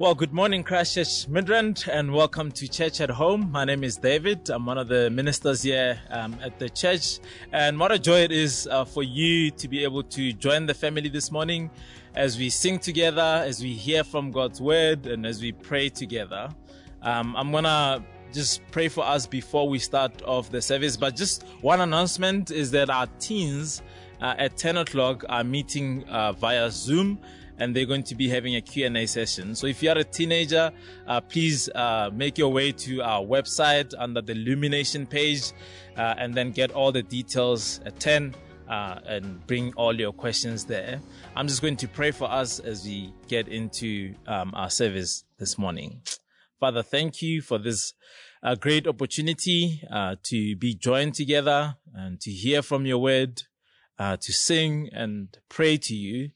Well, good morning, Christchurch Midrand, and welcome to Church at Home. My name is David. I'm one of the ministers here um, at the church, and what a joy it is uh, for you to be able to join the family this morning as we sing together, as we hear from God's word, and as we pray together. Um, I'm gonna just pray for us before we start off the service, but just one announcement is that our teens uh, at 10 o'clock are meeting uh, via Zoom and they're going to be having a Q&A session. So if you are a teenager, uh, please uh, make your way to our website under the Illumination page uh, and then get all the details at 10 uh, and bring all your questions there. I'm just going to pray for us as we get into um, our service this morning. Father, thank you for this uh, great opportunity uh, to be joined together and to hear from your word, to sing and pray to you.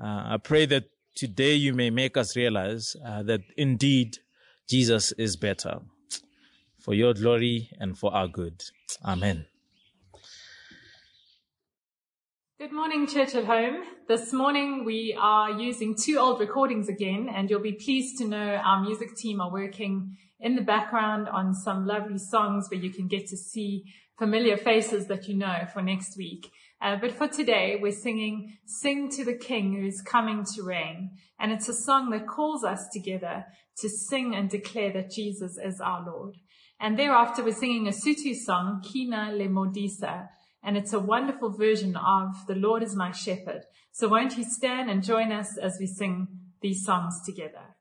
Uh, I pray that today you may make us realize uh, that indeed Jesus is better for your glory and for our good. Amen. Good morning, Church at Home. This morning we are using two old recordings again, and you'll be pleased to know our music team are working in the background on some lovely songs where you can get to see familiar faces that you know for next week. Uh, but for today, we're singing Sing to the King who is coming to reign. And it's a song that calls us together to sing and declare that Jesus is our Lord. And thereafter, we're singing a Sotho song, Kina le Modisa. And it's a wonderful version of The Lord is my shepherd. So won't you stand and join us as we sing these songs together?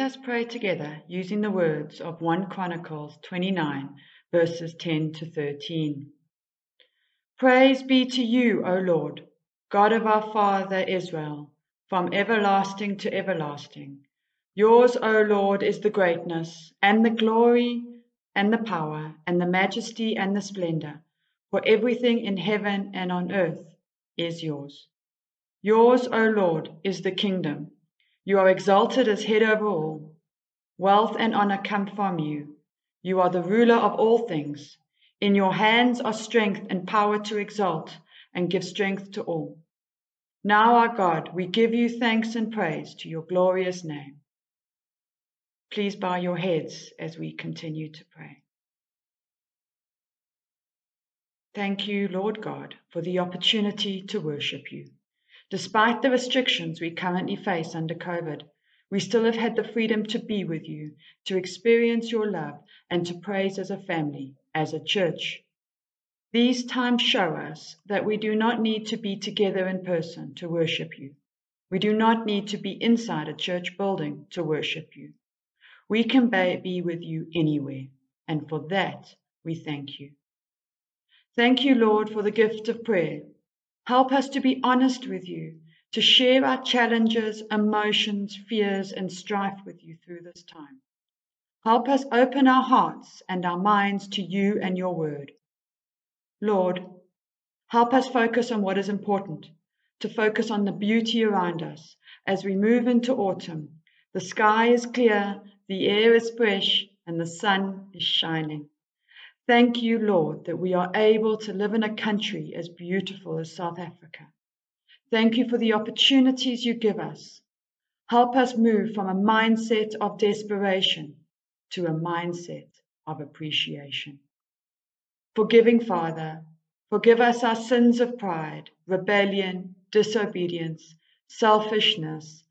Us pray together using the words of 1 Chronicles 29, verses 10 to 13. Praise be to you, O Lord, God of our father Israel, from everlasting to everlasting. Yours, O Lord, is the greatness, and the glory, and the power, and the majesty, and the splendor, for everything in heaven and on earth is yours. Yours, O Lord, is the kingdom. You are exalted as head over all. Wealth and honor come from you. You are the ruler of all things. In your hands are strength and power to exalt and give strength to all. Now, our God, we give you thanks and praise to your glorious name. Please bow your heads as we continue to pray. Thank you, Lord God, for the opportunity to worship you. Despite the restrictions we currently face under COVID, we still have had the freedom to be with you, to experience your love, and to praise as a family, as a church. These times show us that we do not need to be together in person to worship you. We do not need to be inside a church building to worship you. We can be with you anywhere, and for that we thank you. Thank you, Lord, for the gift of prayer Help us to be honest with you, to share our challenges, emotions, fears, and strife with you through this time. Help us open our hearts and our minds to you and your word. Lord, help us focus on what is important, to focus on the beauty around us as we move into autumn. The sky is clear, the air is fresh, and the sun is shining. Thank you, Lord, that we are able to live in a country as beautiful as South Africa. Thank you for the opportunities you give us. Help us move from a mindset of desperation to a mindset of appreciation. Forgiving Father, forgive us our sins of pride, rebellion, disobedience, selfishness,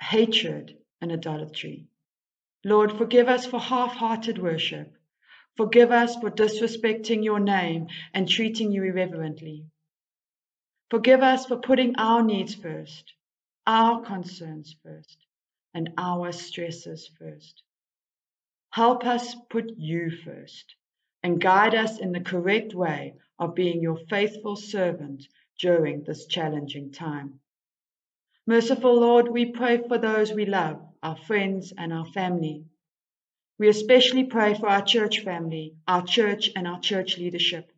hatred, and idolatry. Lord, forgive us for half hearted worship Forgive us for disrespecting your name and treating you irreverently. Forgive us for putting our needs first, our concerns first, and our stresses first. Help us put you first and guide us in the correct way of being your faithful servant during this challenging time. Merciful Lord, we pray for those we love, our friends and our family. We especially pray for our church family, our church, and our church leadership.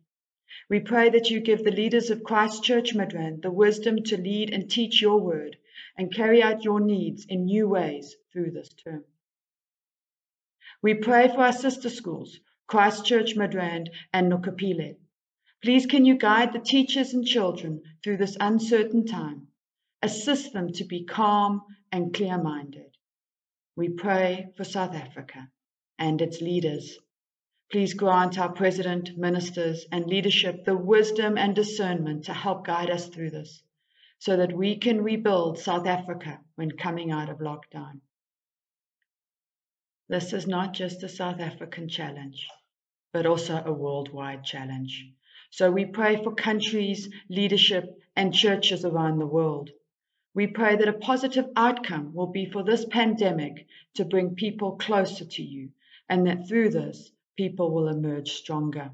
We pray that you give the leaders of Christ Church Midrand the wisdom to lead and teach your word and carry out your needs in new ways through this term. We pray for our sister schools, Christ Church Midrand and Nokapile. Please can you guide the teachers and children through this uncertain time? Assist them to be calm and clear minded. We pray for South Africa and its leaders. Please grant our president, ministers, and leadership the wisdom and discernment to help guide us through this so that we can rebuild South Africa when coming out of lockdown. This is not just a South African challenge, but also a worldwide challenge. So we pray for countries, leadership, and churches around the world. We pray that a positive outcome will be for this pandemic to bring people closer to you and that through this, people will emerge stronger.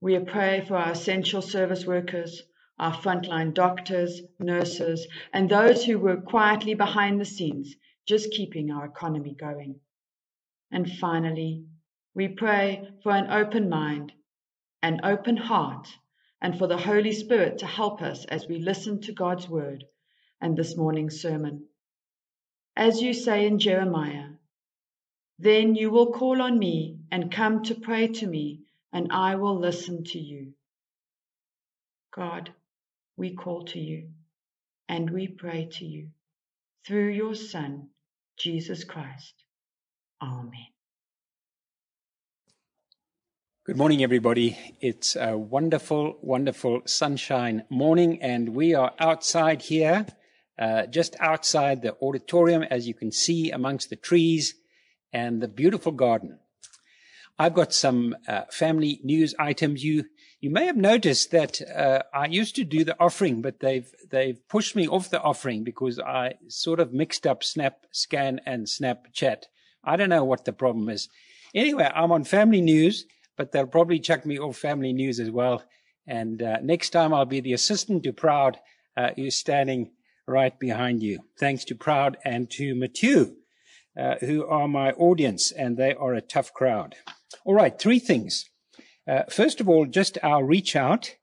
We pray for our essential service workers, our frontline doctors, nurses, and those who work quietly behind the scenes, just keeping our economy going. And finally, we pray for an open mind, an open heart, and for the Holy Spirit to help us as we listen to God's word and this morning's sermon. As you say in Jeremiah, then you will call on me and come to pray to me, and I will listen to you. God, we call to you and we pray to you through your Son, Jesus Christ. Amen. Good morning, everybody. It's a wonderful, wonderful sunshine morning, and we are outside here, uh, just outside the auditorium, as you can see amongst the trees and the beautiful garden. I've got some uh, family news items. You You may have noticed that uh, I used to do the offering, but they've they've pushed me off the offering because I sort of mixed up SnapScan and Snapchat. I don't know what the problem is. Anyway, I'm on Family News, but they'll probably chuck me off Family News as well. And uh, next time I'll be the assistant to Proud, uh, who's standing right behind you. Thanks to Proud and to Matthew, uh, who are my audience, and they are a tough crowd. All right, three things. Uh, first of all, just our reach out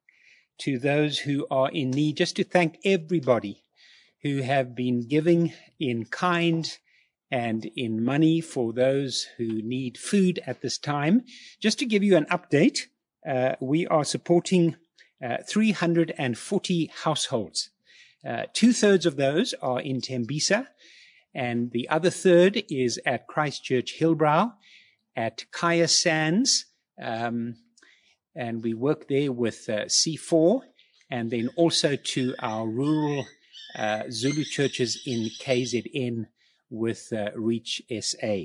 to those who are in need, just to thank everybody who have been giving in kind and in money for those who need food at this time. Just to give you an update, uh, we are supporting uh, 340 households. Uh, two thirds of those are in Tembisa, and the other third is at Christchurch Hillbrow, at Kaya Sands, um, and we work there with uh, C4, and then also to our rural uh, Zulu churches in KZN with uh, Reach SA.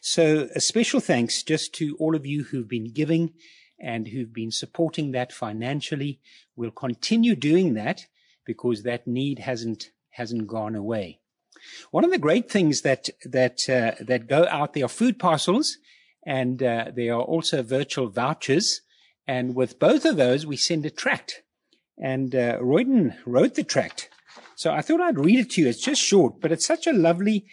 So a special thanks just to all of you who've been giving and who've been supporting that financially. We'll continue doing that because that need hasn't hasn't gone away. One of the great things that that uh, that go out there are food parcels, and uh, there are also virtual vouchers. And with both of those, we send a tract. And uh, Royden wrote the tract, so I thought I'd read it to you. It's just short, but it's such a lovely,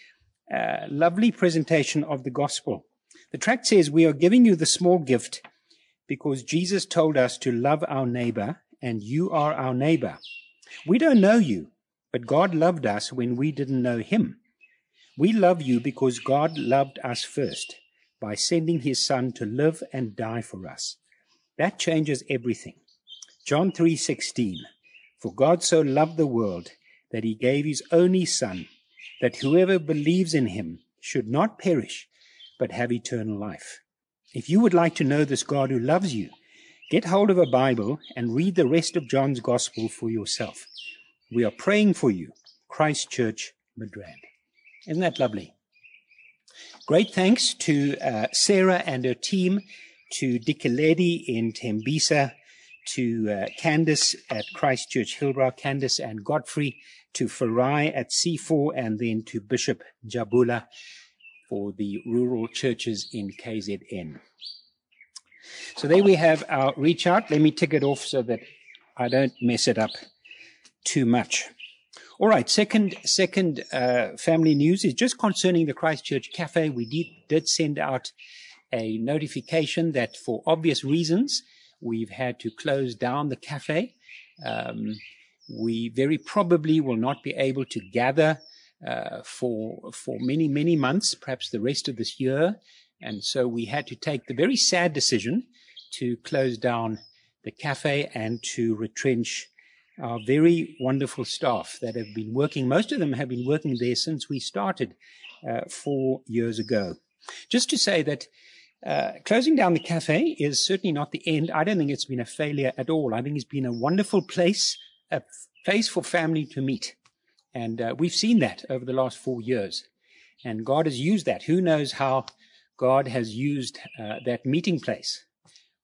uh, lovely presentation of the gospel. The tract says, "We are giving you the small gift because Jesus told us to love our neighbor, and you are our neighbor. We don't know you, but God loved us when we didn't know him. We love you because God loved us first by sending his son to live and die for us. That changes everything. John 3:16 For God so loved the world that he gave his only son that whoever believes in him should not perish but have eternal life. If you would like to know this God who loves you, get hold of a Bible and read the rest of John's Gospel for yourself. We are praying for you, Christchurch, Midrand. Isn't that lovely? Great thanks to uh, Sarah and her team, to Dikeledi in Tembisa, to uh, Candice at Christchurch Hillbrow, Candice and Godfrey, to Farai at C4, and then to Bishop Jabula for the rural churches in KZN. So there we have our reach out. Let me tick it off so that I don't mess it up too much. All right, second second uh, family news is just concerning the Christchurch Cafe. We did, did send out a notification that for obvious reasons we've had to close down the cafe. Um, we very probably will not be able to gather uh, for for many many months, perhaps the rest of this year, and so we had to take the very sad decision to close down the cafe and to retrench our very wonderful staff that have been working. Most of them have been working there since we started uh, four years ago. Just to say that. Uh, closing down the cafe is certainly not the end. I don't think it's been a failure at all. I think it's been a wonderful place, a place for family to meet. And uh, we've seen that over the last four years. And God has used that. Who knows how God has used uh, that meeting place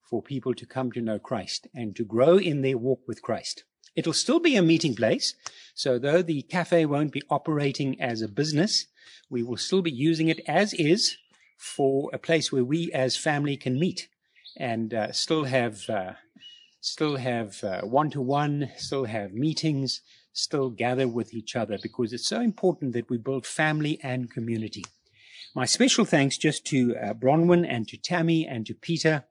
for people to come to know Christ and to grow in their walk with Christ. It'll still be a meeting place. So though the cafe won't be operating as a business, we will still be using it as is for a place where we as family can meet and uh, still have uh, still have one to one, still have meetings, still gather with each other because it's so important that we build family and community. My special thanks just to uh, Bronwyn and to Tammy and to Peter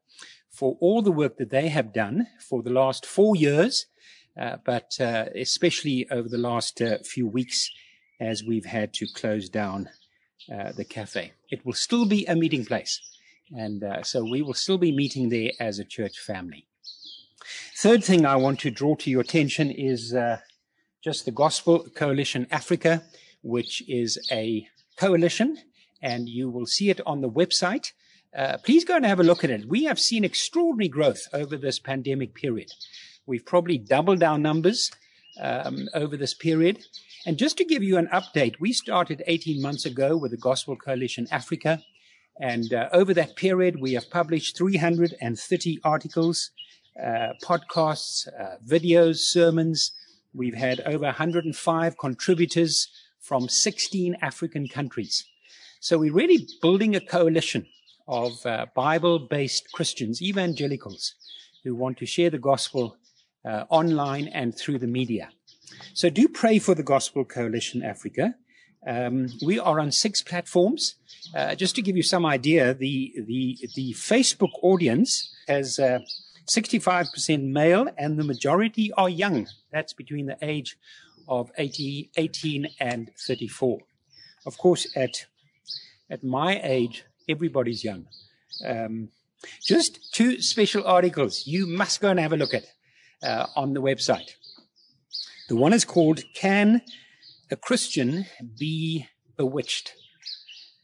for all the work that they have done for the last four years, uh, but uh, especially over the last uh, few weeks as we've had to close down uh, the cafe. It will still be a meeting place, and uh, so we will still be meeting there as a church family. Third thing I want to draw to your attention is just the Gospel Coalition Africa, which is a coalition, and you will see it on the website. Uh, please go and have a look at it. We have seen extraordinary growth over this pandemic period. We've probably doubled our numbers um, over this period. And just to give you an update, we started 18 months ago with the Gospel Coalition Africa. And uh, over that period, we have published 330 articles. uh, podcasts, uh, videos, sermons. We've had over 105 contributors from 16 African countries. So we're really building a coalition of uh, Bible based Christians, evangelicals, who want to share the gospel uh, online and through the media. So do pray for the Gospel Coalition Africa. Um, we are on six platforms. Uh, just to give you some idea, the the the Facebook audience has uh, 65% male, and the majority are young. That's between the age of 80, 18 and 34. Of course, at at my age, everybody's young. Um, just two special articles you must go and have a look at uh, on the website. The one is called Can a Christian Be Bewitched?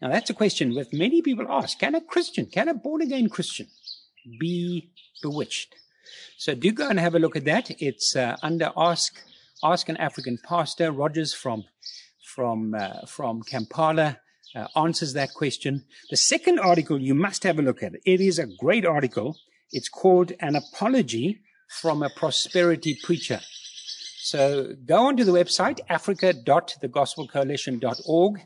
Now, that's a question that many people ask. Can a Christian, can a born again Christian be bewitched? So do go and have a look at that. It's uh, under Ask Ask an African Pastor. Rogers from from uh, from Kampala uh, answers that question. The second article you must have a look at. It is a great article. It's called An Apology from a Prosperity Preacher. So go onto the website, africa.thegospelcoalition.org,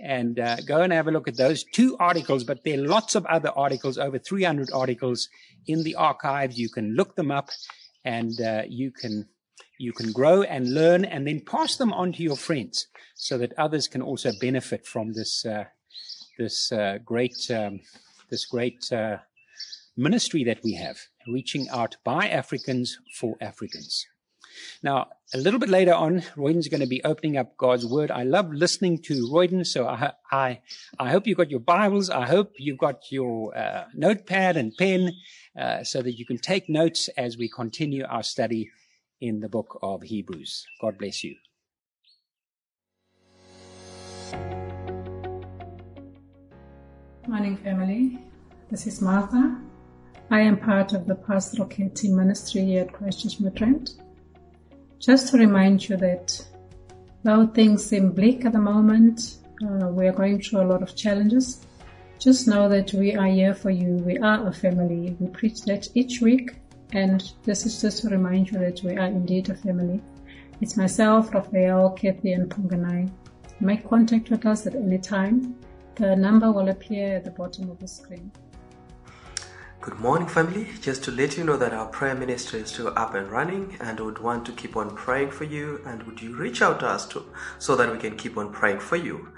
and uh, go and have a look at those two articles. But there are lots of other articles, over 300 articles in the archives. You can look them up and uh, you can you can grow and learn and then pass them on to your friends so that others can also benefit from this uh, this uh, great um, this great uh, ministry that we have reaching out by Africans for Africans. Now, a little bit later on, Royden's going to be opening up God's Word. I love listening to Royden, so I, I, I hope you've got your Bibles. I hope you've got your uh, notepad and pen uh, so that you can take notes as we continue our study in the book of Hebrews. God bless you. Morning, family. This is Martha. I am part of the pastoral care team ministry here at Christchurch Midrand. Just to remind you that though things seem bleak at the moment, uh, we are going through a lot of challenges. Just know that we are here for you. We are a family. We preach that each week, and this is just to remind you that we are indeed a family. It's myself, Raphael, Kathy, and Punganai. Make contact with us at any time. The number will appear at the bottom of the screen. Good morning, family. Just to let you know that our prayer ministry is still up and running and would want to keep on praying for you. And would you reach out to us too, so that we can keep on praying for you?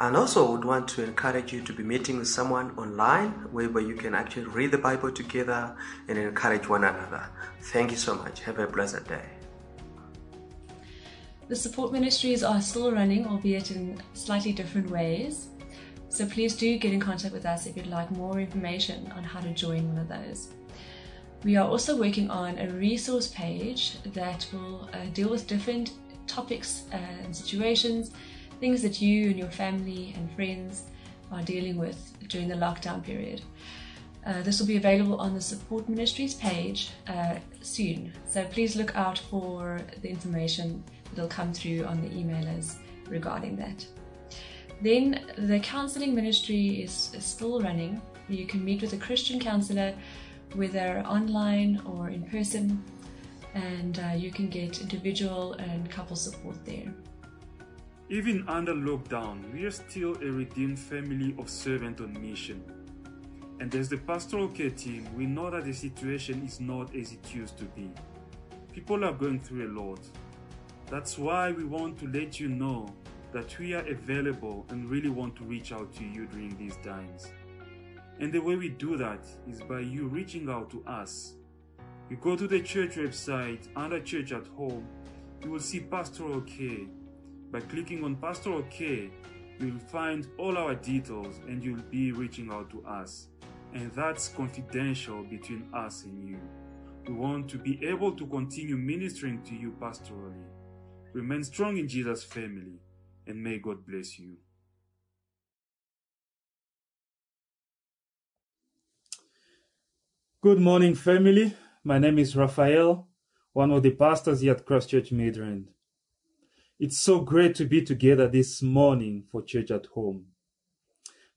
And also would want to encourage you to be meeting with someone online whereby you can actually read the Bible together and encourage one another. Thank you so much. Have a blessed day. The support ministries are still running, albeit in slightly different ways. So please do get in contact with us if you'd like more information on how to join one of those. We are also working on a resource page that will uh, deal with different topics and situations, things that you and your family and friends are dealing with during the lockdown period. Uh, this will be available on the support ministries page uh, soon. So please look out for the information that'll come through on the emailers regarding that. Then the counseling ministry is, still running. You can meet with a Christian counselor, whether online or in person, and uh, you can get individual and couple support there. Even under lockdown, we are still a redeemed family of servant on mission. And as the pastoral care team, we know that the situation is not as it used to be. People are going through a lot. That's why we want to let you know that we are available and really want to reach out to you during these times. And the way we do that is by you reaching out to us. You go to the church website under Church at Home, you will see Pastoral Care. By clicking on Pastoral Care, you will find all our details and you'll be reaching out to us. And that's confidential between us and you. We want to be able to continue ministering to you pastorally. Remain strong in Jesus' family and may God bless you. Good morning, family. My name is Raphael, one of the pastors here at Christchurch Midrand. It's so great to be together this morning for Church at Home.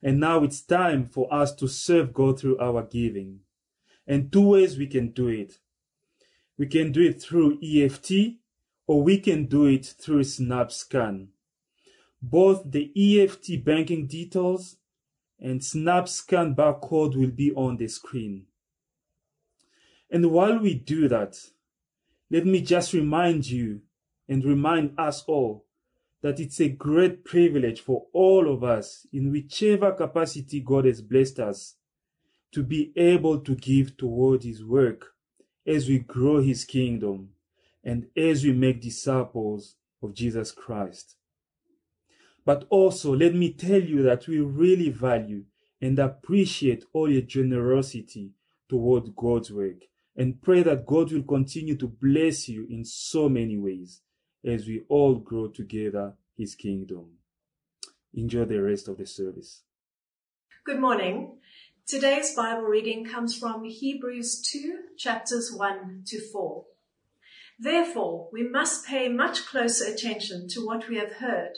And now it's time for us to serve God through our giving. And two ways we can do it. We can do it through EFT or we can do it through SnapScan. Both the EFT banking details and SnapScan barcode will be on the screen. And while we do that, let me just remind you and remind us all that it's a great privilege for all of us, in whichever capacity God has blessed us, to be able to give toward His work as we grow His kingdom and as we make disciples of Jesus Christ. But also, let me tell you that we really value and appreciate all your generosity toward God's work and pray that God will continue to bless you in so many ways as we all grow together his kingdom. Enjoy the rest of the service. Good morning. Today's Bible reading comes from Hebrews 2, chapters 1 to 4. Therefore, we must pay much closer attention to what we have heard,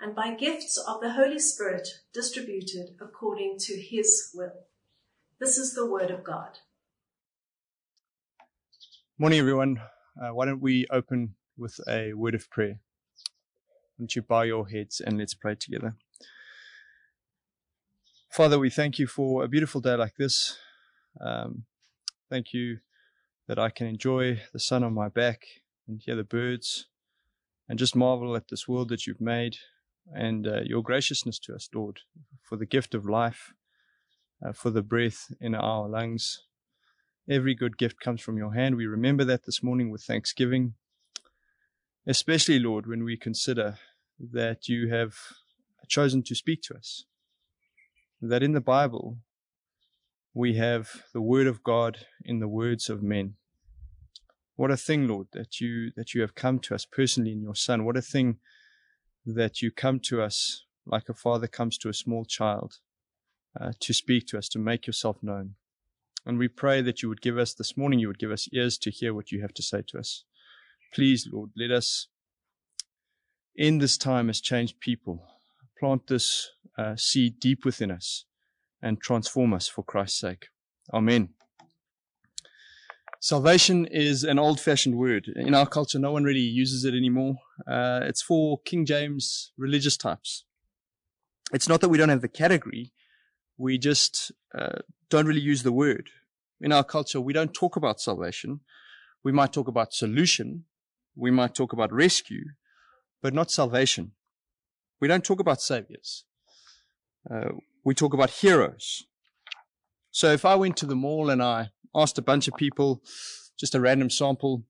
and by gifts of the Holy Spirit distributed according to his will. This is the word of God. Morning, everyone. Uh, why don't we open with a word of prayer? Won't you bow your heads and let's pray together? Father, we thank you for a beautiful day like this. Um, thank you that I can enjoy the sun on my back and hear the birds and just marvel at this world that you've made and uh, your graciousness to us, Lord, for the gift of life, uh, for the breath in our lungs. Every good gift comes from your hand. We remember that this morning with thanksgiving, especially, Lord, when we consider that you have chosen to speak to us. That in the Bible, we have the word of God in the words of men. What a thing, Lord, that you, that you have come to us personally in your son. What a thing that you come to us like a father comes to a small child uh, to speak to us, to make yourself known. And we pray that you would give us this morning, you would give us ears to hear what you have to say to us. Please, Lord, let us in this time as changed people plant this uh, seed deep within us and transform us for Christ's sake. Amen. Salvation is an old fashioned word. In our culture, no one really uses it anymore. Uh, it's for King James religious types. It's not that we don't have the category, we just uh, don't really use the word. In our culture, we don't talk about salvation. We might talk about solution. We might talk about rescue, but not salvation. We don't talk about saviors. Uh, we talk about heroes. So if I went to the mall and I asked a bunch of people, just a random sample,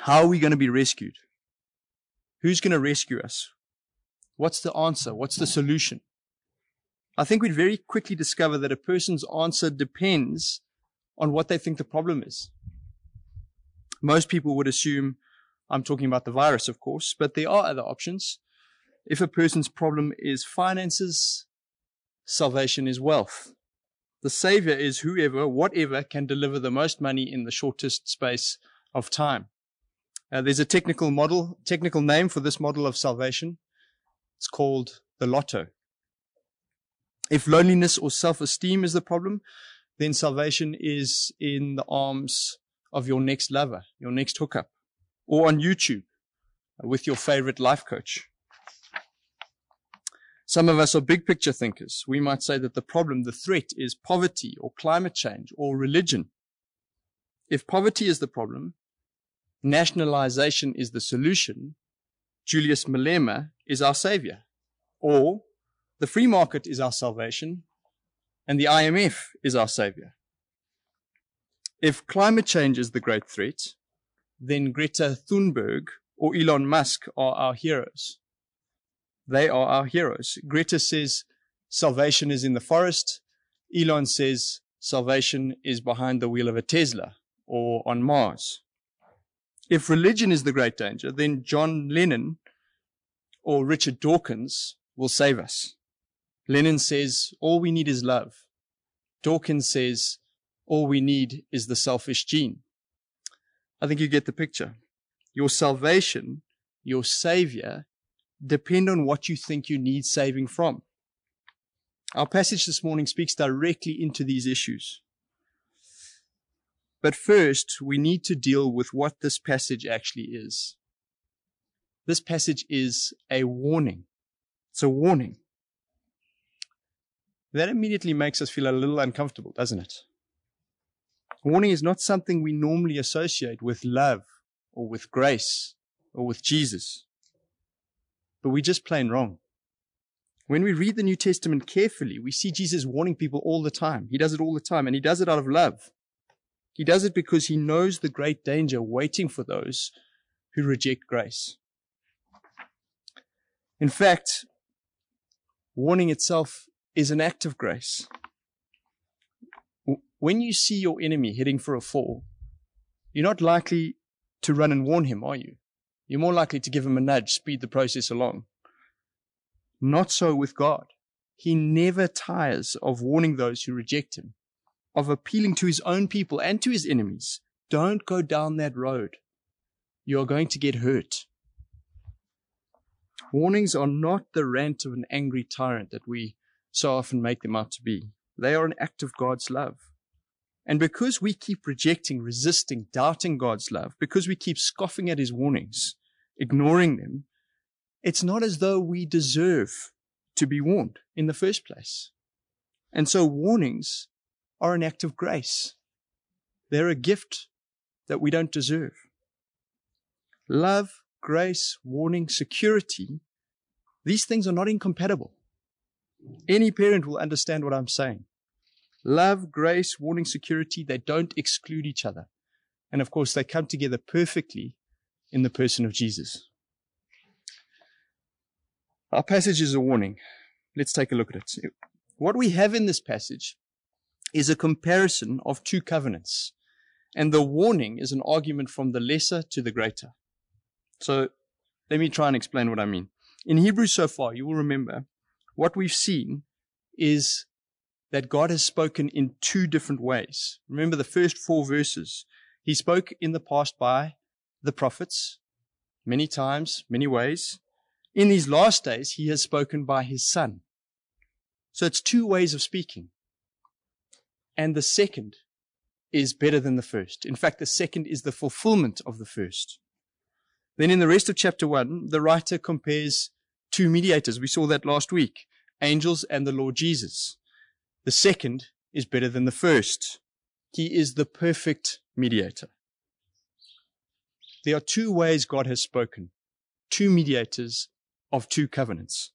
how are we going to be rescued? Who's going to rescue us? What's the answer? What's the solution? I think we'd very quickly discover that a person's answer depends on what they think the problem is. Most people would assume, I'm talking about the virus, of course, but there are other options. If a person's problem is finances, salvation is wealth. The savior is whoever, whatever can deliver the most money in the shortest space of time. Uh, there's a technical model, technical name for this model of salvation. It's called the lotto. If loneliness or self-esteem is the problem, then salvation is in the arms of your next lover, your next hookup, or on YouTube with your favorite life coach. Some of us are big picture thinkers. We might say that the problem, the threat is poverty or climate change or religion. If poverty is the problem, nationalization is the solution, Julius Malema is our savior. Or the free market is our salvation and the IMF is our savior. If climate change is the great threat, then Greta Thunberg or Elon Musk are our heroes. They are our heroes. Greta says salvation is in the forest. Elon says salvation is behind the wheel of a Tesla or on Mars. If religion is the great danger, then John Lennon or Richard Dawkins will save us. Lennon says, all we need is love. Dawkins says, all we need is the selfish gene. I think you get the picture. Your salvation, your savior, depend on what you think you need saving from. Our passage this morning speaks directly into these issues. But first, we need to deal with what this passage actually is. This passage is a warning. It's a warning. That immediately makes us feel a little uncomfortable, doesn't it? Warning is not something we normally associate with love or with grace or with Jesus. But we're just plain wrong. When we read the New Testament carefully, we see Jesus warning people all the time. He does it all the time, and he does it out of love. He does it because he knows the great danger waiting for those who reject grace. In fact, warning itself is an act of grace. When you see your enemy heading for a fall, you're not likely to run and warn him, are you? You're more likely to give him a nudge, speed the process along. Not so with God. He never tires of warning those who reject him, of appealing to his own people and to his enemies. Don't go down that road. You are going to get hurt. Warnings are not the rant of an angry tyrant that we so often make them out to be. They are an act of God's love. And because we keep rejecting, resisting, doubting God's love, because we keep scoffing at his warnings, ignoring them, it's not as though we deserve to be warned in the first place. And so warnings are an act of grace. They're a gift that we don't deserve. Love, grace, warning, security, these things are not incompatible. Any parent will understand what I'm saying. Love, grace, warning, security, they don't exclude each other. And of course, they come together perfectly in the person of Jesus. Our passage is a warning. Let's take a look at it. What we have in this passage is a comparison of two covenants. And the warning is an argument from the lesser to the greater. So let me try and explain what I mean. In Hebrews so far, you will remember what we've seen is that God has spoken in two different ways. Remember the first four verses. He spoke in the past by the prophets, many times, many ways. In these last days, he has spoken by his son. So it's two ways of speaking. And the second is better than the first. In fact, the second is the fulfillment of the first. Then in the rest of chapter one, the writer compares two mediators. We saw that last week. Angels and the Lord Jesus. The second is better than the first. He is the perfect mediator. There are two ways God has spoken, two mediators of two covenants.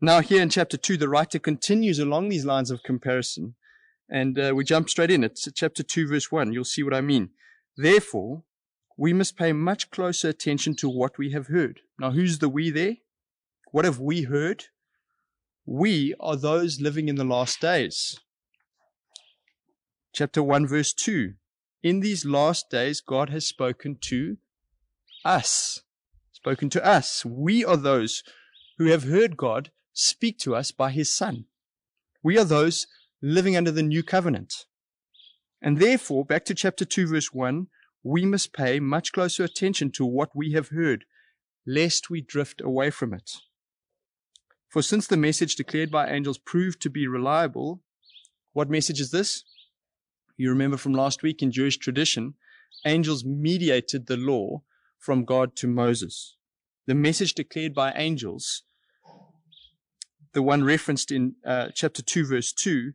Now, here in chapter 2, the writer continues along these lines of comparison, and uh, we jump straight in. It's chapter 2, verse 1. You'll see what I mean. Therefore, we must pay much closer attention to what we have heard. Now, who's the we there? What have we heard? We are those living in the last days. Chapter 1, verse 2. In these last days, God has spoken to us. Spoken to us. We are those who have heard God speak to us by his Son. We are those living under the new covenant. And therefore, back to chapter 2, verse 1, we must pay much closer attention to what we have heard, lest we drift away from it. For since the message declared by angels proved to be reliable, what message is this? You remember from last week in Jewish tradition, angels mediated the law from God to Moses. The message declared by angels, the one referenced in uh, chapter 2, verse 2,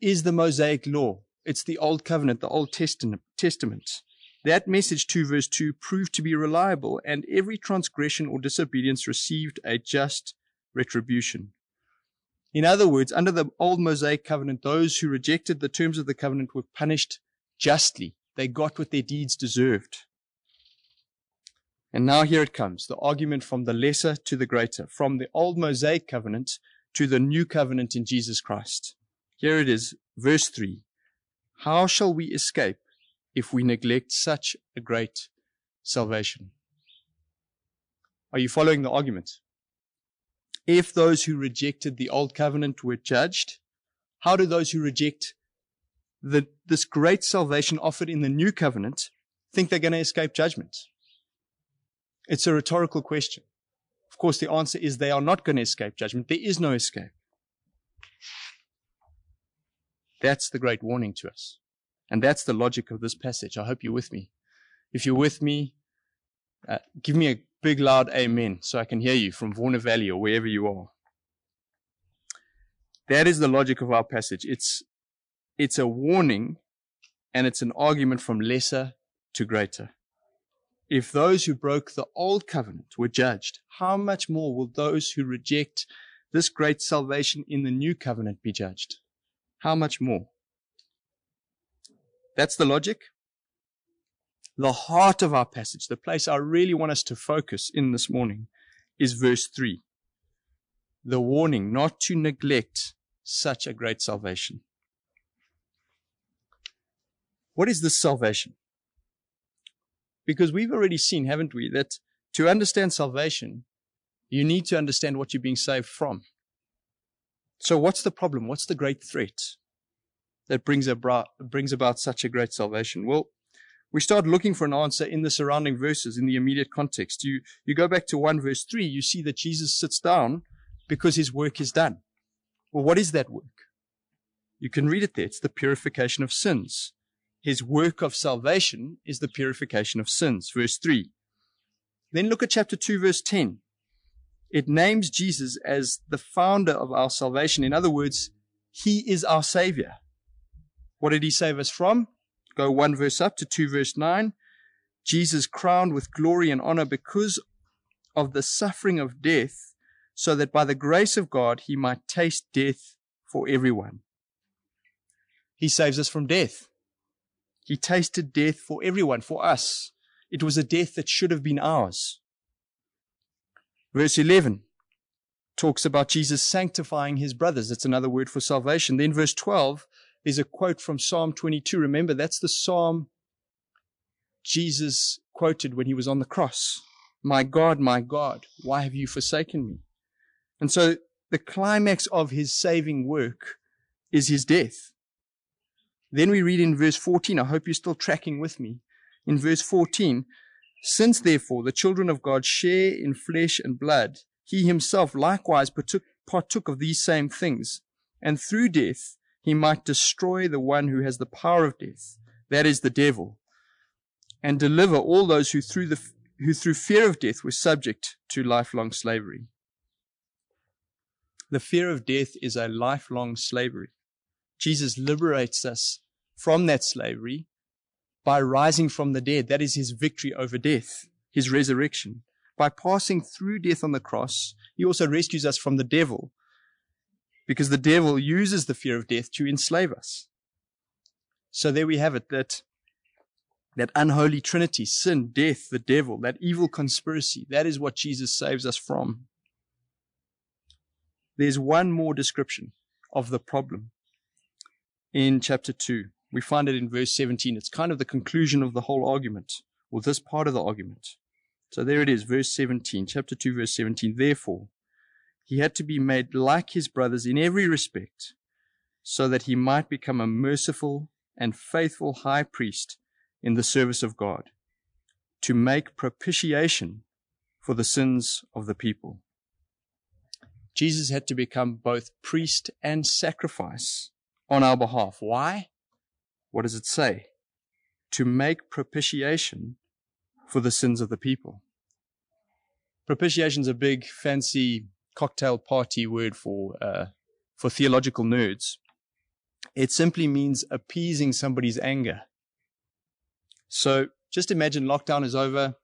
is the Mosaic law. It's the Old Covenant, the Old Testament. That message 2, verse 2, proved to be reliable, and every transgression or disobedience received a just retribution. In other words, under the old Mosaic covenant, those who rejected the terms of the covenant were punished justly. They got what their deeds deserved. And now here it comes the argument from the lesser to the greater, from the old Mosaic covenant to the new covenant in Jesus Christ. Here it is, verse 3. How shall we escape if we neglect such a great salvation. Are you following the argument? If those who rejected the old covenant were judged, how do those who reject the, this great salvation offered in the new covenant think they're going to escape judgment? It's a rhetorical question. Of course, the answer is they are not going to escape judgment. There is no escape. That's the great warning to us. And that's the logic of this passage. I hope you're with me. If you're with me, uh, give me a big loud amen so I can hear you from Vorna Valley or wherever you are. That is the logic of our passage. It's, it's a warning and it's an argument from lesser to greater. If those who broke the old covenant were judged, how much more will those who reject this great salvation in the new covenant be judged? How much more? That's the logic. The heart of our passage, the place I really want us to focus in this morning, is verse 3. The warning not to neglect such a great salvation. What is this salvation? Because we've already seen, haven't we, that to understand salvation, you need to understand what you're being saved from. So what's the problem? What's the great threat that brings about, brings about such a great salvation? Well, we start looking for an answer in the surrounding verses, in the immediate context. You, you go back to 1 verse 3, you see that Jesus sits down because his work is done. Well, what is that work? You can read it there. It's the purification of sins. His work of salvation is the purification of sins. Verse 3. Then look at chapter 2, verse 10. It names Jesus as the founder of our salvation. In other words, he is our savior. What did he save us from? Go one verse up to 2 verse 9. Jesus crowned with glory and honor because of the suffering of death, so that by the grace of God he might taste death for everyone. He saves us from death. He tasted death for everyone, for us. It was a death that should have been ours. Verse 11 talks about Jesus sanctifying his brothers. That's another word for salvation. Then verse 12, is a quote from Psalm 22. Remember, that's the psalm Jesus quoted when he was on the cross. My God, my God, why have you forsaken me? And so the climax of his saving work is his death. Then we read in verse 14, I hope you're still tracking with me. In verse 14, since therefore the children of God share in flesh and blood, he himself likewise partook, partook of these same things, and through death he might destroy the one who has the power of death, that is the devil, and deliver all those who through the who through fear of death were subject to lifelong slavery. The fear of death is a lifelong slavery. Jesus liberates us from that slavery by rising from the dead. That is his victory over death, his resurrection. By passing through death on the cross, he also rescues us from the devil because the devil uses the fear of death to enslave us. So there we have it that that unholy trinity, sin, death, the devil, that evil conspiracy, that is what Jesus saves us from. There's one more description of the problem in chapter 2. We find it in verse 17. It's kind of the conclusion of the whole argument, or this part of the argument. So there it is, verse 17, chapter 2, verse 17. Therefore, he had to be made like his brothers in every respect, so that he might become a merciful and faithful high priest in the service of God, to make propitiation for the sins of the people. Jesus had to become both priest and sacrifice on our behalf. Why? What does it say? To make propitiation for the sins of the people. Propitiation is a big, fancy cocktail party word for uh, for theological nerds. It simply means appeasing somebody's anger. So just imagine lockdown is over,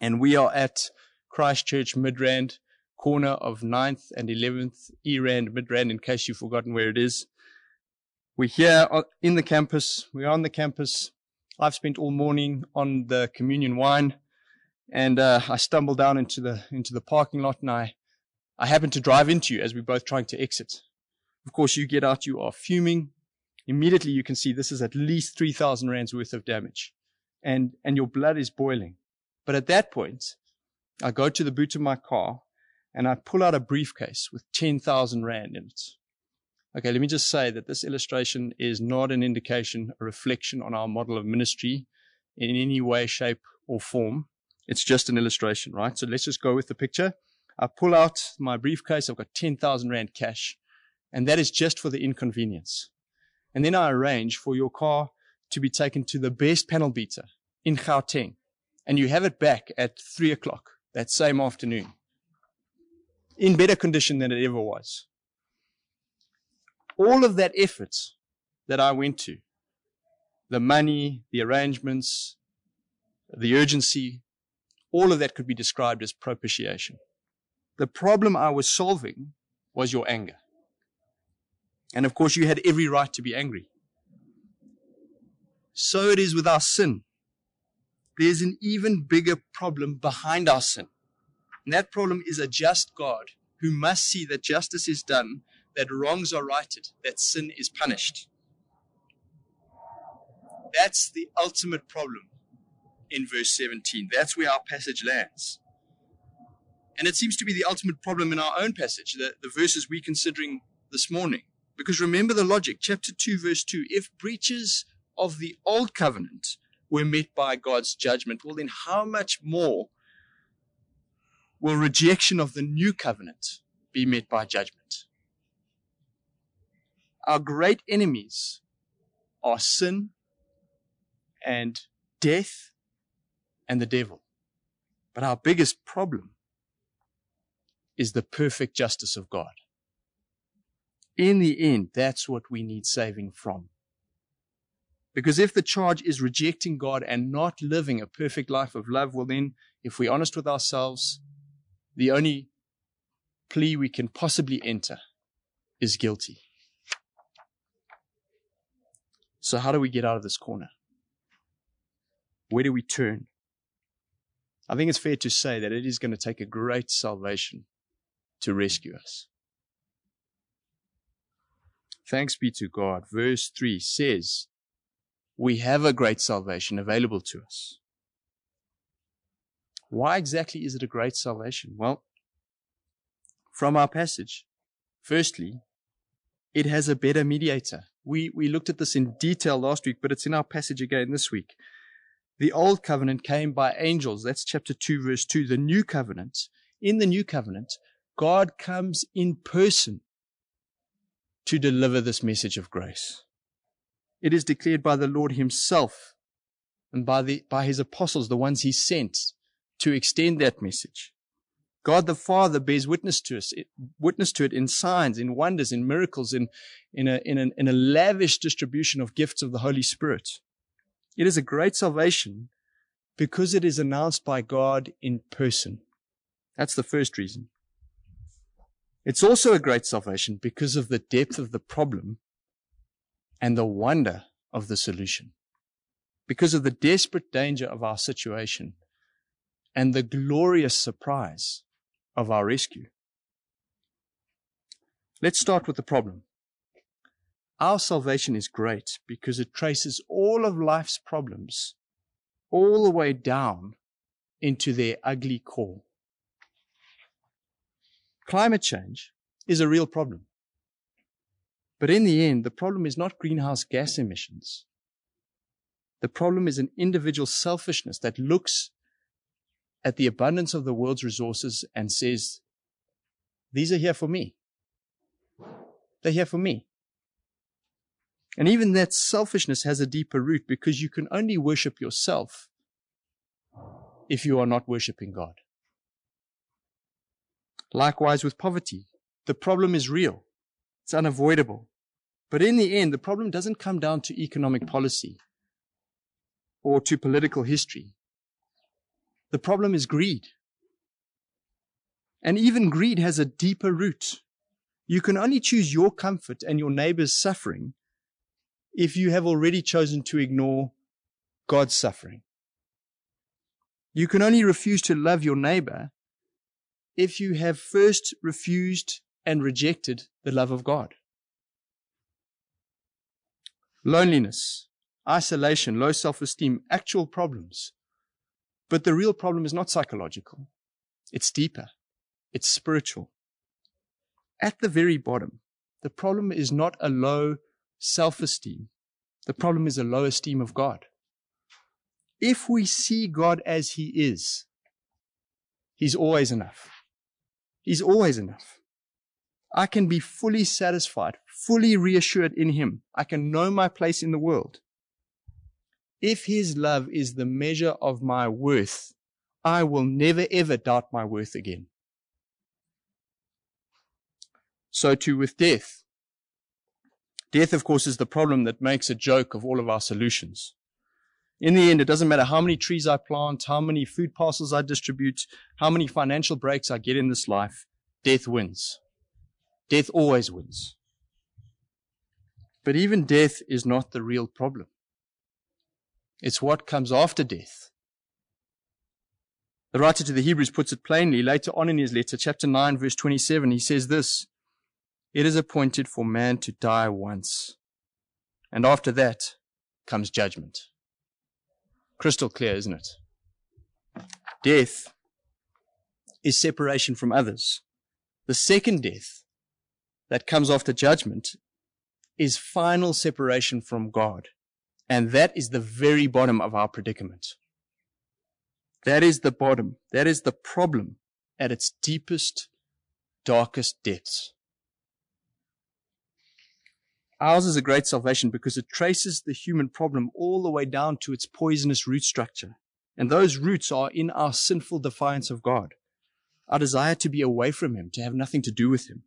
and we are at Christchurch Midrand, corner of 9th and 11th Erand Midrand, in case you've forgotten where it is. We're here in the campus. We're on the campus. I've spent all morning on the communion wine, and uh, I stumbled down into the into the parking lot, and I I happened to drive into you as we're both trying to exit. Of course, you get out. You are fuming. immediately you can see this is at least 3,000 rands worth of damage. And, and your blood is boiling. But at that point, I go to the boot of my car and I pull out a briefcase with 10,000 rand in it. Okay, let me just say that this illustration is not an indication, a reflection on our model of ministry in any way, shape, or form. It's just an illustration, right? So let's just go with the picture. I pull out my briefcase. I've got 10,000 Rand cash, and that is just for the inconvenience. And then I arrange for your car to be taken to the best panel beater in Gauteng, and you have it back at three o'clock that same afternoon in better condition than it ever was. All of that effort that I went to, the money, the arrangements, the urgency, all of that could be described as propitiation. The problem I was solving was your anger. And of course, you had every right to be angry. So it is with our sin. There's an even bigger problem behind our sin. And that problem is a just God who must see that justice is done, that wrongs are righted, that sin is punished. That's the ultimate problem in verse 17. That's where our passage lands. And it seems to be the ultimate problem in our own passage, the, the verses we're considering this morning. Because remember the logic, chapter 2, verse 2 if breaches of the old covenant were met by God's judgment, well, then how much more will rejection of the new covenant be met by judgment? Our great enemies are sin and death and the devil. But our biggest problem is the perfect justice of God. In the end, that's what we need saving from. Because if the charge is rejecting God and not living a perfect life of love, well, then, if we're honest with ourselves, the only plea we can possibly enter is guilty. So, how do we get out of this corner? Where do we turn? I think it's fair to say that it is going to take a great salvation to rescue us. Thanks be to God. Verse 3 says, We have a great salvation available to us. Why exactly is it a great salvation? Well, from our passage, firstly, it has a better mediator. We, we looked at this in detail last week, but it's in our passage again this week. The old covenant came by angels. That's chapter 2, verse 2. The new covenant, in the new covenant, God comes in person to deliver this message of grace. It is declared by the Lord himself and by, the, by his apostles, the ones he sent to extend that message. God the Father bears witness to us, witness to it in signs, in wonders, in miracles, in, in, a, in, a, in a lavish distribution of gifts of the Holy Spirit. It is a great salvation because it is announced by God in person. That's the first reason. It's also a great salvation because of the depth of the problem and the wonder of the solution. Because of the desperate danger of our situation and the glorious surprise of our rescue. Let's start with the problem. Our salvation is great because it traces all of life's problems all the way down into their ugly core. Climate change is a real problem. But in the end, the problem is not greenhouse gas emissions. The problem is an individual selfishness that looks at the abundance of the world's resources and says, These are here for me. They're here for me. And even that selfishness has a deeper root because you can only worship yourself if you are not worshiping God. Likewise with poverty. The problem is real. It's unavoidable. But in the end, the problem doesn't come down to economic policy or to political history. The problem is greed. And even greed has a deeper root. You can only choose your comfort and your neighbor's suffering if you have already chosen to ignore God's suffering. You can only refuse to love your neighbor if you have first refused and rejected the love of God. loneliness, isolation, low self-esteem, actual problems. But the real problem is not psychological. It's deeper. It's spiritual. At the very bottom, the problem is not a low self-esteem. The problem is a low esteem of God. If we see God as He is, He's always enough. He's always enough. I can be fully satisfied, fully reassured in Him. I can know my place in the world. If His love is the measure of my worth, I will never ever doubt my worth again. So too with death. Death, of course, is the problem that makes a joke of all of our solutions. In the end, it doesn't matter how many trees I plant, how many food parcels I distribute, how many financial breaks I get in this life, death wins. Death always wins. But even death is not the real problem. It's what comes after death. The writer to the Hebrews puts it plainly later on in his letter, chapter 9, verse 27. He says this It is appointed for man to die once, and after that comes judgment. Crystal clear, isn't it? Death is separation from others. The second death that comes after judgment is final separation from God. And that is the very bottom of our predicament. That is the bottom. That is the problem at its deepest, darkest depths. Ours is a great salvation because it traces the human problem all the way down to its poisonous root structure. And those roots are in our sinful defiance of God, our desire to be away from Him, to have nothing to do with Him.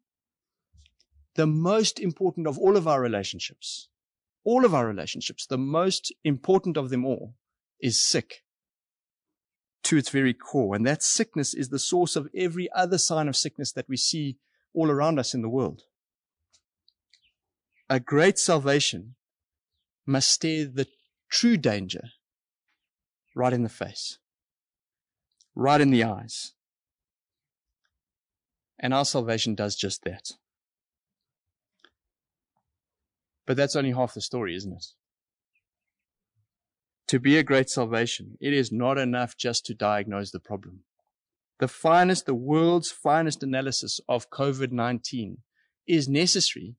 The most important of all of our relationships all of our relationships, the most important of them all, is sick to its very core. And that sickness is the source of every other sign of sickness that we see all around us in the world. A great salvation must stare the true danger right in the face, right in the eyes. And our salvation does just that. But that's only half the story, isn't it? To be a great salvation, it is not enough just to diagnose the problem. The finest, the world's finest analysis of COVID 19 is necessary,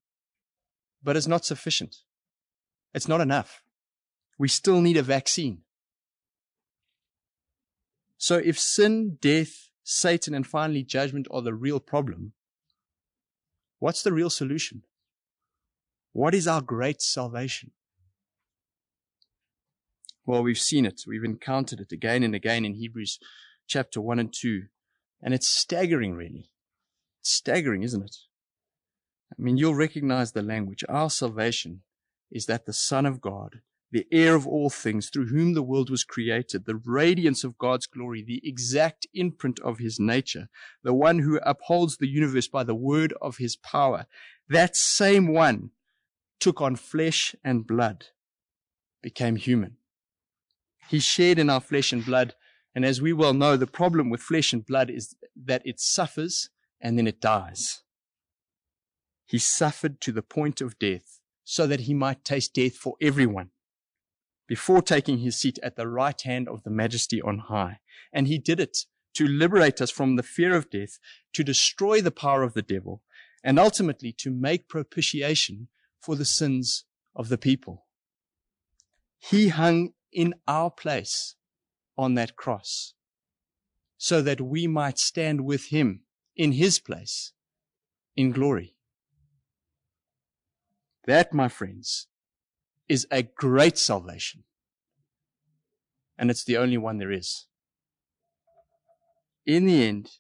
but it's not sufficient. It's not enough. We still need a vaccine. So if sin, death, Satan, and finally judgment are the real problem, what's the real solution? What is our great salvation? Well, we've seen it. We've encountered it again and again in Hebrews chapter 1 and 2. And it's staggering, really. It's staggering, isn't it? I mean, you'll recognize the language. Our salvation is that the Son of God, the heir of all things, through whom the world was created, the radiance of God's glory, the exact imprint of his nature, the one who upholds the universe by the word of his power, that same one took on flesh and blood, became human. He shared in our flesh and blood. And as we well know, the problem with flesh and blood is that it suffers and then it dies. He suffered to the point of death so that he might taste death for everyone before taking his seat at the right hand of the majesty on high. And he did it to liberate us from the fear of death, to destroy the power of the devil, and ultimately to make propitiation for the sins of the people. He hung in our place on that cross so that we might stand with him in his place in glory. That, my friends, is a great salvation. And it's the only one there is. In the end,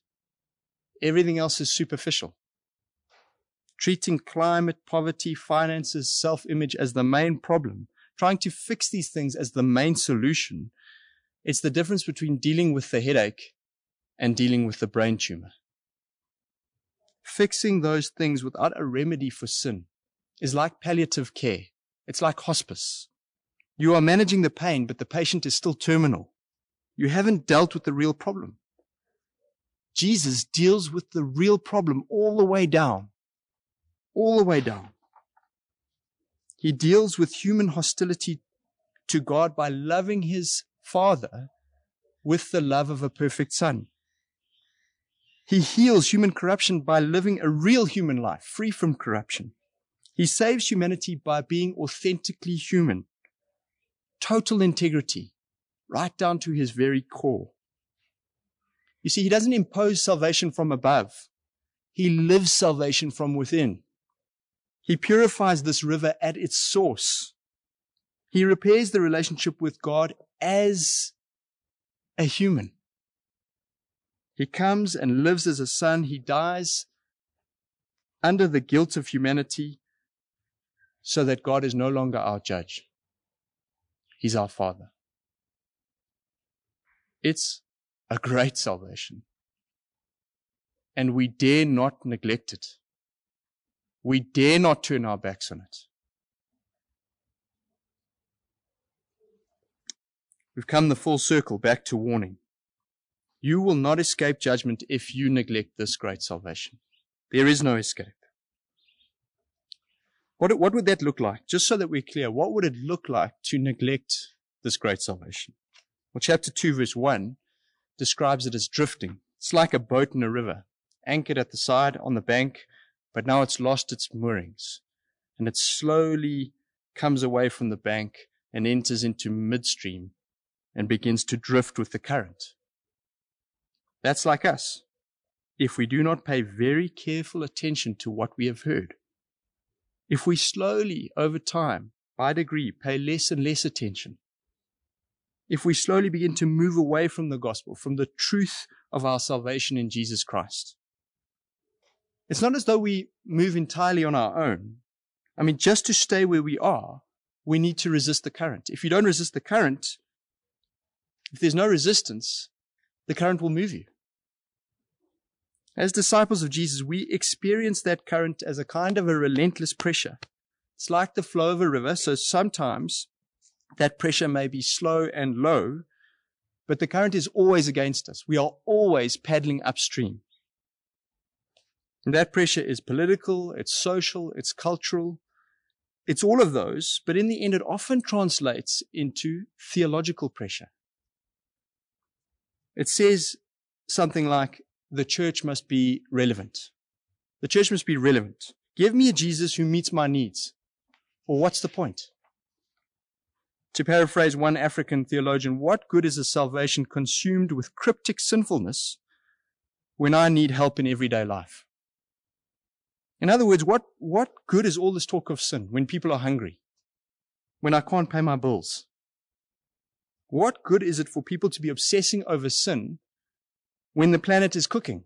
everything else is superficial treating climate, poverty, finances, self image as the main problem, trying to fix these things as the main solution. It's the difference between dealing with the headache and dealing with the brain tumor. Fixing those things without a remedy for sin is like palliative care. It's like hospice. You are managing the pain, but the patient is still terminal. You haven't dealt with the real problem. Jesus deals with the real problem all the way down all the way down. He deals with human hostility to God by loving his Father with the love of a perfect Son. He heals human corruption by living a real human life, free from corruption. He saves humanity by being authentically human, total integrity, right down to his very core. You see, he doesn't impose salvation from above. He lives salvation from within. He purifies this river at its source. He repairs the relationship with God as a human. He comes and lives as a son. He dies under the guilt of humanity so that God is no longer our judge. He's our father. It's a great salvation. And we dare not neglect it. We dare not turn our backs on it. We've come the full circle back to warning. You will not escape judgment if you neglect this great salvation. There is no escape. What, what would that look like? Just so that we're clear, what would it look like to neglect this great salvation? Well, chapter 2, verse 1 describes it as drifting. It's like a boat in a river, anchored at the side on the bank, but now it's lost its moorings. And it slowly comes away from the bank and enters into midstream and begins to drift with the current. That's like us. If we do not pay very careful attention to what we have heard, if we slowly, over time, by degree, pay less and less attention, if we slowly begin to move away from the gospel, from the truth of our salvation in Jesus Christ, it's not as though we move entirely on our own. I mean, just to stay where we are, we need to resist the current. If you don't resist the current, if there's no resistance, the current will move you. As disciples of Jesus, we experience that current as a kind of a relentless pressure. It's like the flow of a river, so sometimes that pressure may be slow and low, but the current is always against us. We are always paddling upstream. And that pressure is political, it's social, it's cultural, it's all of those, but in the end, it often translates into theological pressure. It says something like, the church must be relevant. The church must be relevant. Give me a Jesus who meets my needs. Or what's the point? To paraphrase one African theologian, what good is a salvation consumed with cryptic sinfulness when I need help in everyday life? In other words, what, what good is all this talk of sin when people are hungry? When I can't pay my bills? What good is it for people to be obsessing over sin when the planet is cooking?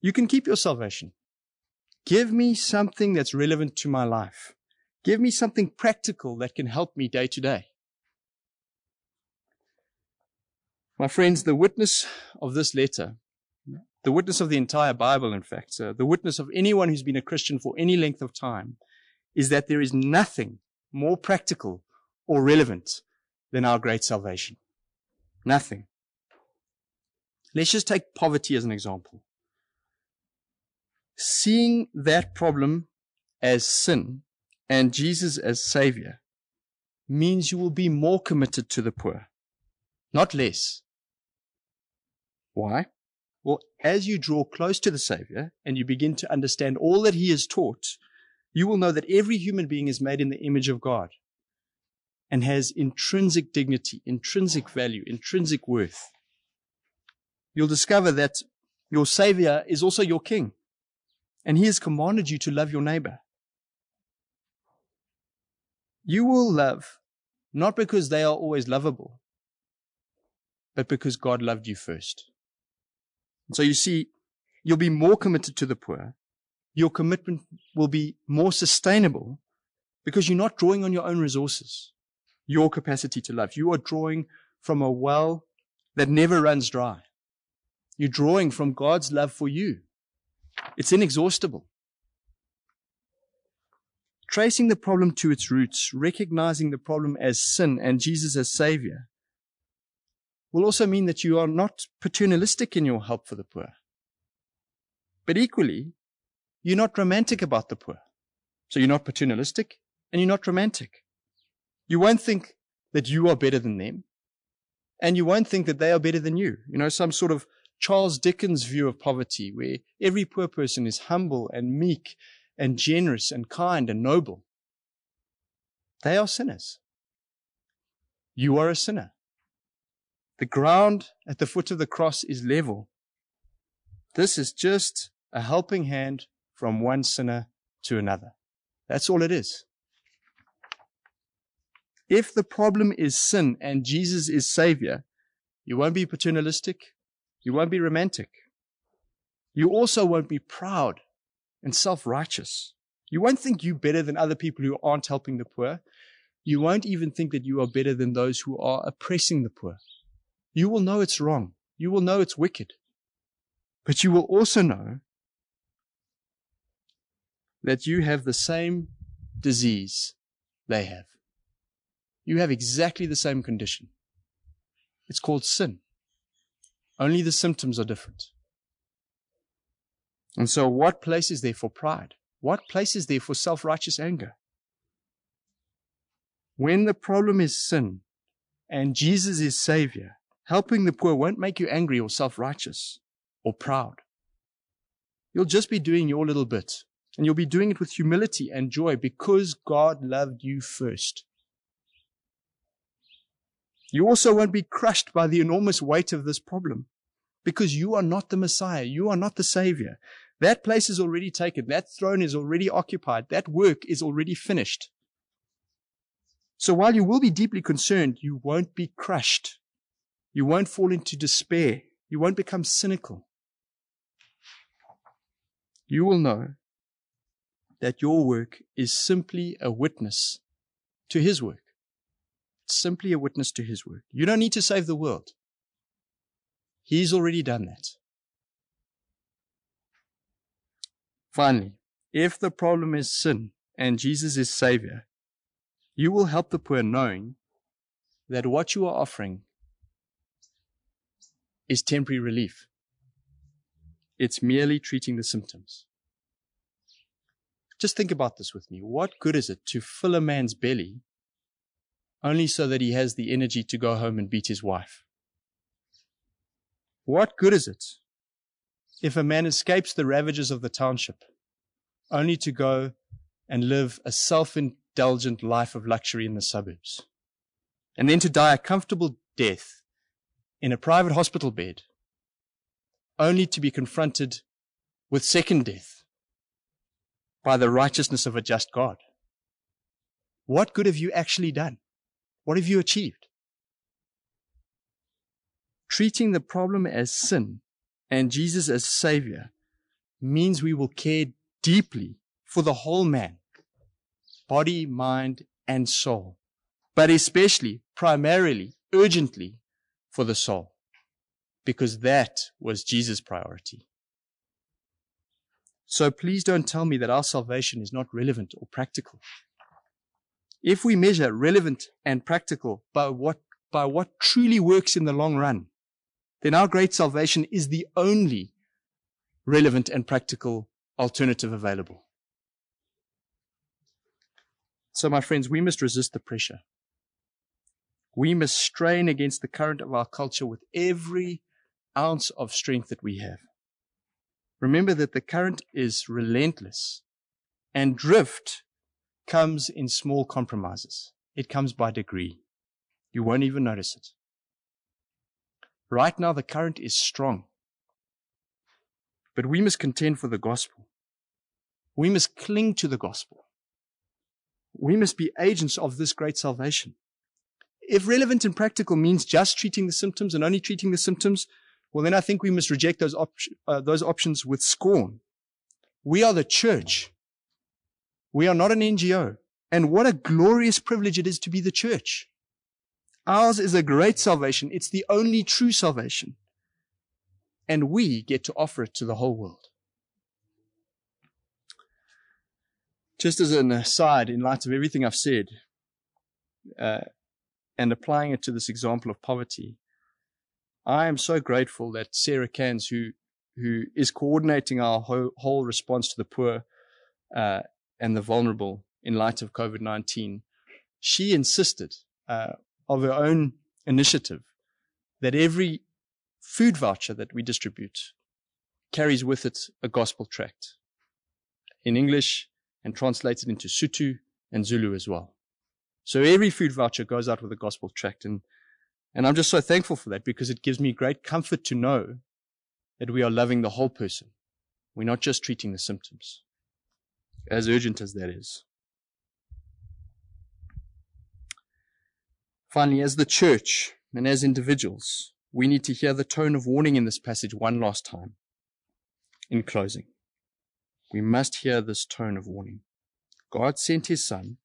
You can keep your salvation. Give me something that's relevant to my life. Give me something practical that can help me day to day. My friends, the witness of this letter, the witness of the entire Bible, in fact, uh, the witness of anyone who's been a Christian for any length of time, is that there is nothing more practical or relevant than our great salvation. Nothing. Let's just take poverty as an example. Seeing that problem as sin and Jesus as Savior means you will be more committed to the poor, not less. Why? Well, as you draw close to the Savior and you begin to understand all that He has taught, you will know that every human being is made in the image of God and has intrinsic dignity, intrinsic value, intrinsic worth. You'll discover that your Savior is also your King, and He has commanded you to love your neighbor. You will love not because they are always lovable, but because God loved you first. And so you see, you'll be more committed to the poor. Your commitment will be more sustainable because you're not drawing on your own resources your capacity to love. You are drawing from a well that never runs dry. You're drawing from God's love for you. It's inexhaustible. Tracing the problem to its roots, recognizing the problem as sin and Jesus as Savior, will also mean that you are not paternalistic in your help for the poor. But equally, you're not romantic about the poor. So you're not paternalistic and you're not romantic. You won't think that you are better than them and you won't think that they are better than you. You know, some sort of Charles Dickens view of poverty where every poor person is humble and meek and generous and kind and noble. They are sinners. You are a sinner. The ground at the foot of the cross is level. This is just a helping hand from one sinner to another. That's all it is. If the problem is sin and Jesus is Savior, you won't be paternalistic. You won't be romantic. You also won't be proud and self righteous. You won't think you better than other people who aren't helping the poor. You won't even think that you are better than those who are oppressing the poor. You will know it's wrong. You will know it's wicked. But you will also know that you have the same disease they have. You have exactly the same condition. It's called sin. Only the symptoms are different. And so, what place is there for pride? What place is there for self righteous anger? When the problem is sin and Jesus is Savior, helping the poor won't make you angry or self righteous or proud. You'll just be doing your little bit, and you'll be doing it with humility and joy because God loved you first. You also won't be crushed by the enormous weight of this problem because you are not the Messiah. You are not the Savior. That place is already taken. That throne is already occupied. That work is already finished. So while you will be deeply concerned, you won't be crushed. You won't fall into despair. You won't become cynical. You will know that your work is simply a witness to His work It's simply a witness to his work. You don't need to save the world. He's already done that. Finally, if the problem is sin and Jesus is Savior, you will help the poor knowing that what you are offering is temporary relief. It's merely treating the symptoms. Just think about this with me. What good is it to fill a man's belly only so that he has the energy to go home and beat his wife. What good is it if a man escapes the ravages of the township only to go and live a self indulgent life of luxury in the suburbs and then to die a comfortable death in a private hospital bed only to be confronted with second death by the righteousness of a just God? What good have you actually done? What have you achieved? Treating the problem as sin and Jesus as Savior means we will care deeply for the whole man, body, mind, and soul, but especially, primarily, urgently for the soul, because that was Jesus' priority. So please don't tell me that our salvation is not relevant or practical. If we measure relevant and practical by what, by what truly works in the long run, then our great salvation is the only relevant and practical alternative available. So, my friends, we must resist the pressure. We must strain against the current of our culture with every ounce of strength that we have. Remember that the current is relentless and drift comes in small compromises. It comes by degree. You won't even notice it. Right now, the current is strong. But we must contend for the gospel. We must cling to the gospel. We must be agents of this great salvation. If relevant and practical means just treating the symptoms and only treating the symptoms, well, then I think we must reject those, op- uh, those options with scorn. We are the church. We are not an NGO. And what a glorious privilege it is to be the church. Ours is a great salvation. It's the only true salvation. And we get to offer it to the whole world. Just as an aside, in light of everything I've said, uh, and applying it to this example of poverty, I am so grateful that Sarah Cans, who who is coordinating our whole, whole response to the poor, uh, and the vulnerable in light of COVID 19, she insisted uh, of her own initiative that every food voucher that we distribute carries with it a gospel tract in English and translated into Sotho and Zulu as well. So every food voucher goes out with a gospel tract. And, and I'm just so thankful for that because it gives me great comfort to know that we are loving the whole person. We're not just treating the symptoms, as urgent as that is. Finally, as the church and as individuals, we need to hear the tone of warning in this passage one last time. In closing, we must hear this tone of warning. God sent his son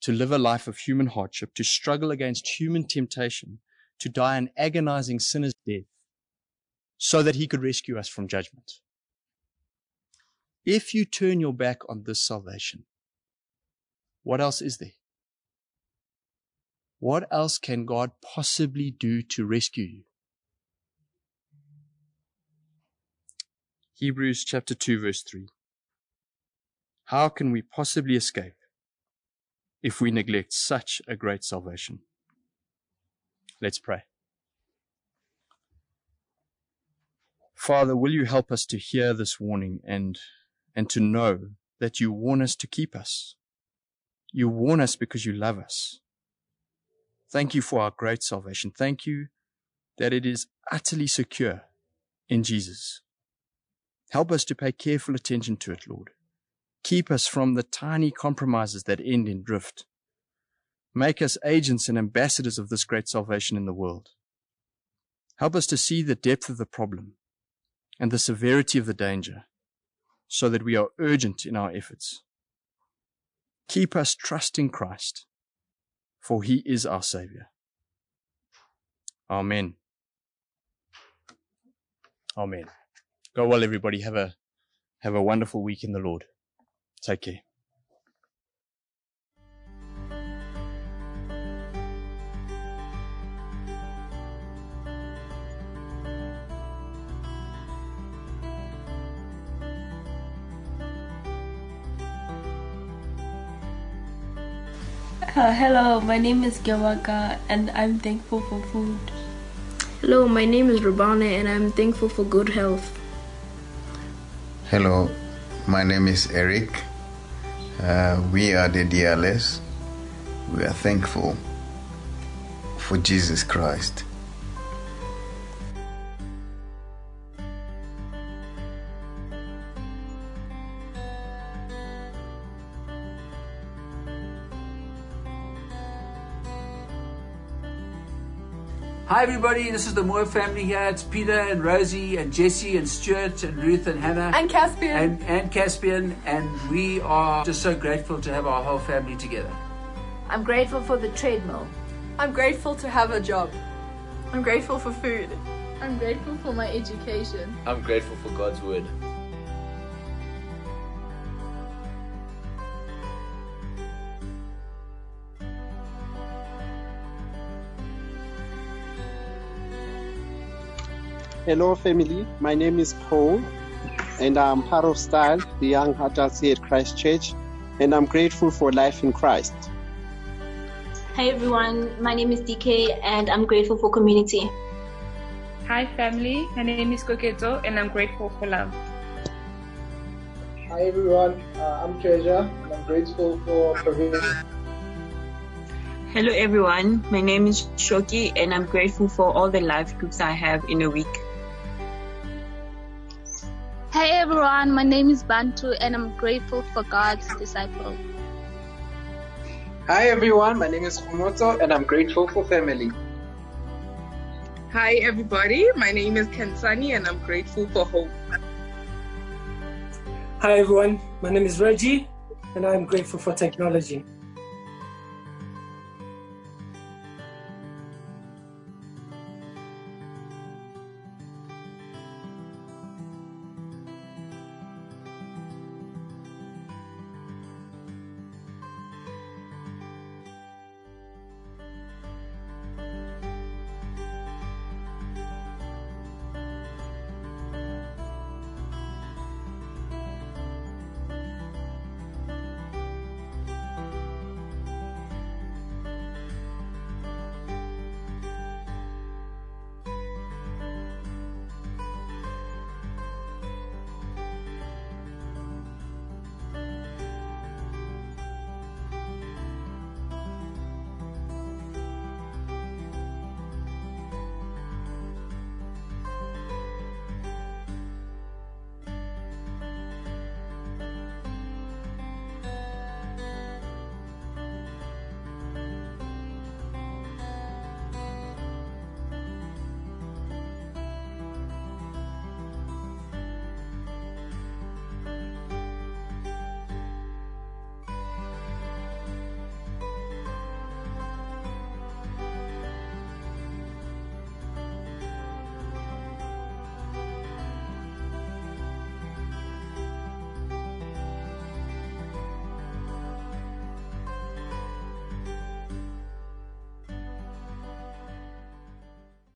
to live a life of human hardship, to struggle against human temptation, to die an agonizing sinner's death, so that he could rescue us from judgment. If you turn your back on this salvation, what else is there? What else can God possibly do to rescue you? Hebrews chapter 2 verse 3. How can we possibly escape if we neglect such a great salvation? Let's pray. Father, will you help us to hear this warning and, and to know that you warn us to keep us? You warn us because you love us. Thank you for our great salvation. Thank you that it is utterly secure in Jesus. Help us to pay careful attention to it, Lord. Keep us from the tiny compromises that end in drift. Make us agents and ambassadors of this great salvation in the world. Help us to see the depth of the problem and the severity of the danger so that we are urgent in our efforts. Keep us trusting Christ for he is our Savior. Amen. Amen. Go well, everybody. Have a, have a wonderful week in the Lord. Take care. Uh, hello, my name is Gewaka and I'm thankful for food. Hello, my name is Rabane and I'm thankful for good health. Hello, my name is Eric. Uh, we are the DLS. We are thankful for Jesus Christ. Hi, everybody. This is the Moore family here. It's Peter and Rosie and Jesse and Stuart and Ruth and Hannah. And Caspian. And, and Caspian. And we are just so grateful to have our whole family together. I'm grateful for the treadmill. I'm grateful to have a job. I'm grateful for food. I'm grateful for my education. I'm grateful for God's word. Hello, family. My name is Paul, and I'm part of Style, the young adults here at Christ Church, and I'm grateful for life in Christ. Hi, everyone. My name is DK, and I'm grateful for community. Hi, family. My name is Koketo, and I'm grateful for love. Hi, everyone. Uh, I'm Treasure, and I'm grateful for provision. Hello, everyone. My name is Shoki, and I'm grateful for all the life groups I have in a week. Hey everyone, my name is Bantu and I'm grateful for God's disciple. Hi everyone, my name is Humoto and I'm grateful for family. Hi everybody, my name is Kensani and I'm grateful for hope. Hi everyone, my name is Reggie and I'm grateful for technology.